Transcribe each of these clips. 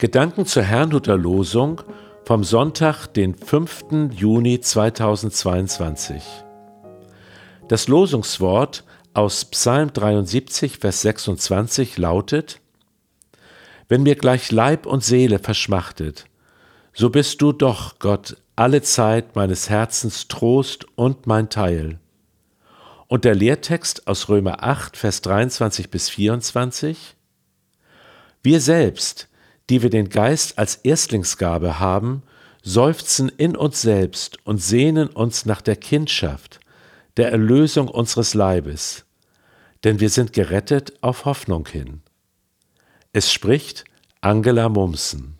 Gedanken zur Herrnhuter Losung vom Sonntag, den 5. Juni 2022. Das Losungswort aus Psalm 73, Vers 26 lautet, Wenn mir gleich Leib und Seele verschmachtet, so bist du doch, Gott, alle Zeit meines Herzens Trost und mein Teil. Und der Lehrtext aus Römer 8, Vers 23 bis 24, Wir selbst, die wir den Geist als Erstlingsgabe haben, seufzen in uns selbst und sehnen uns nach der Kindschaft, der Erlösung unseres Leibes, denn wir sind gerettet auf Hoffnung hin. Es spricht Angela Mumsen.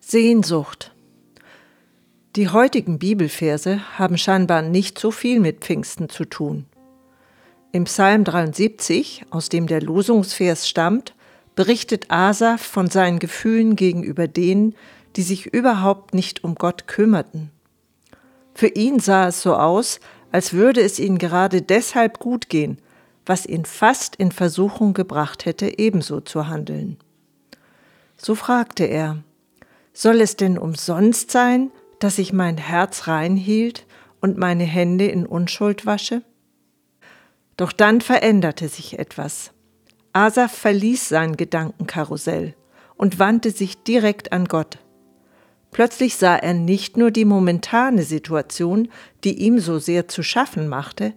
Sehnsucht. Die heutigen Bibelverse haben scheinbar nicht so viel mit Pfingsten zu tun. Im Psalm 73, aus dem der Losungsvers stammt, berichtet Asaf von seinen Gefühlen gegenüber denen, die sich überhaupt nicht um Gott kümmerten. Für ihn sah es so aus, als würde es ihm gerade deshalb gut gehen, was ihn fast in Versuchung gebracht hätte, ebenso zu handeln. So fragte er, soll es denn umsonst sein, dass ich mein Herz rein hielt und meine Hände in Unschuld wasche? Doch dann veränderte sich etwas. Asaf verließ sein Gedankenkarussell und wandte sich direkt an Gott. Plötzlich sah er nicht nur die momentane Situation, die ihm so sehr zu schaffen machte,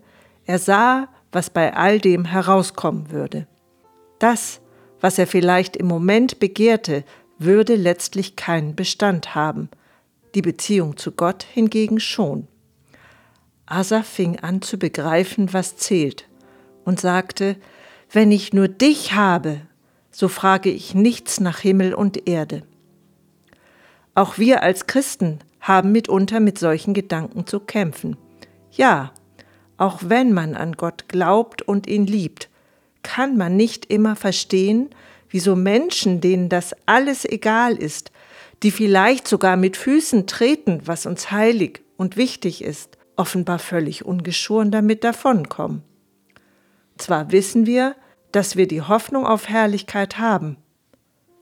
er sah, was bei all dem herauskommen würde. Das, was er vielleicht im Moment begehrte, würde letztlich keinen Bestand haben, die Beziehung zu Gott hingegen schon. Asa fing an zu begreifen, was zählt und sagte, wenn ich nur dich habe, so frage ich nichts nach Himmel und Erde. Auch wir als Christen haben mitunter mit solchen Gedanken zu kämpfen. Ja, auch wenn man an Gott glaubt und ihn liebt, kann man nicht immer verstehen, wieso Menschen, denen das alles egal ist, die vielleicht sogar mit Füßen treten, was uns heilig und wichtig ist, offenbar völlig ungeschoren damit davonkommen. Zwar wissen wir, dass wir die Hoffnung auf Herrlichkeit haben,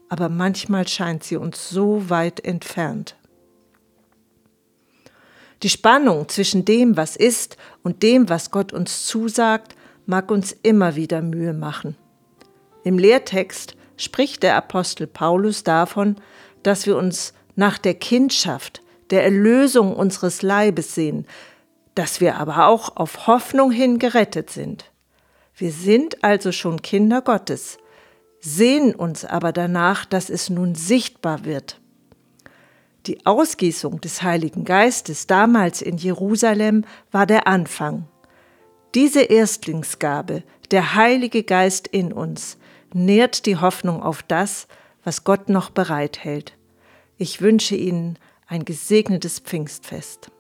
aber manchmal scheint sie uns so weit entfernt. Die Spannung zwischen dem, was ist, und dem, was Gott uns zusagt, mag uns immer wieder Mühe machen. Im Lehrtext spricht der Apostel Paulus davon, dass wir uns nach der Kindschaft, der Erlösung unseres Leibes sehen, dass wir aber auch auf Hoffnung hin gerettet sind. Wir sind also schon Kinder Gottes, sehen uns aber danach, dass es nun sichtbar wird. Die Ausgießung des Heiligen Geistes damals in Jerusalem war der Anfang. Diese Erstlingsgabe, der Heilige Geist in uns, nährt die Hoffnung auf das, was Gott noch bereithält. Ich wünsche Ihnen ein gesegnetes Pfingstfest.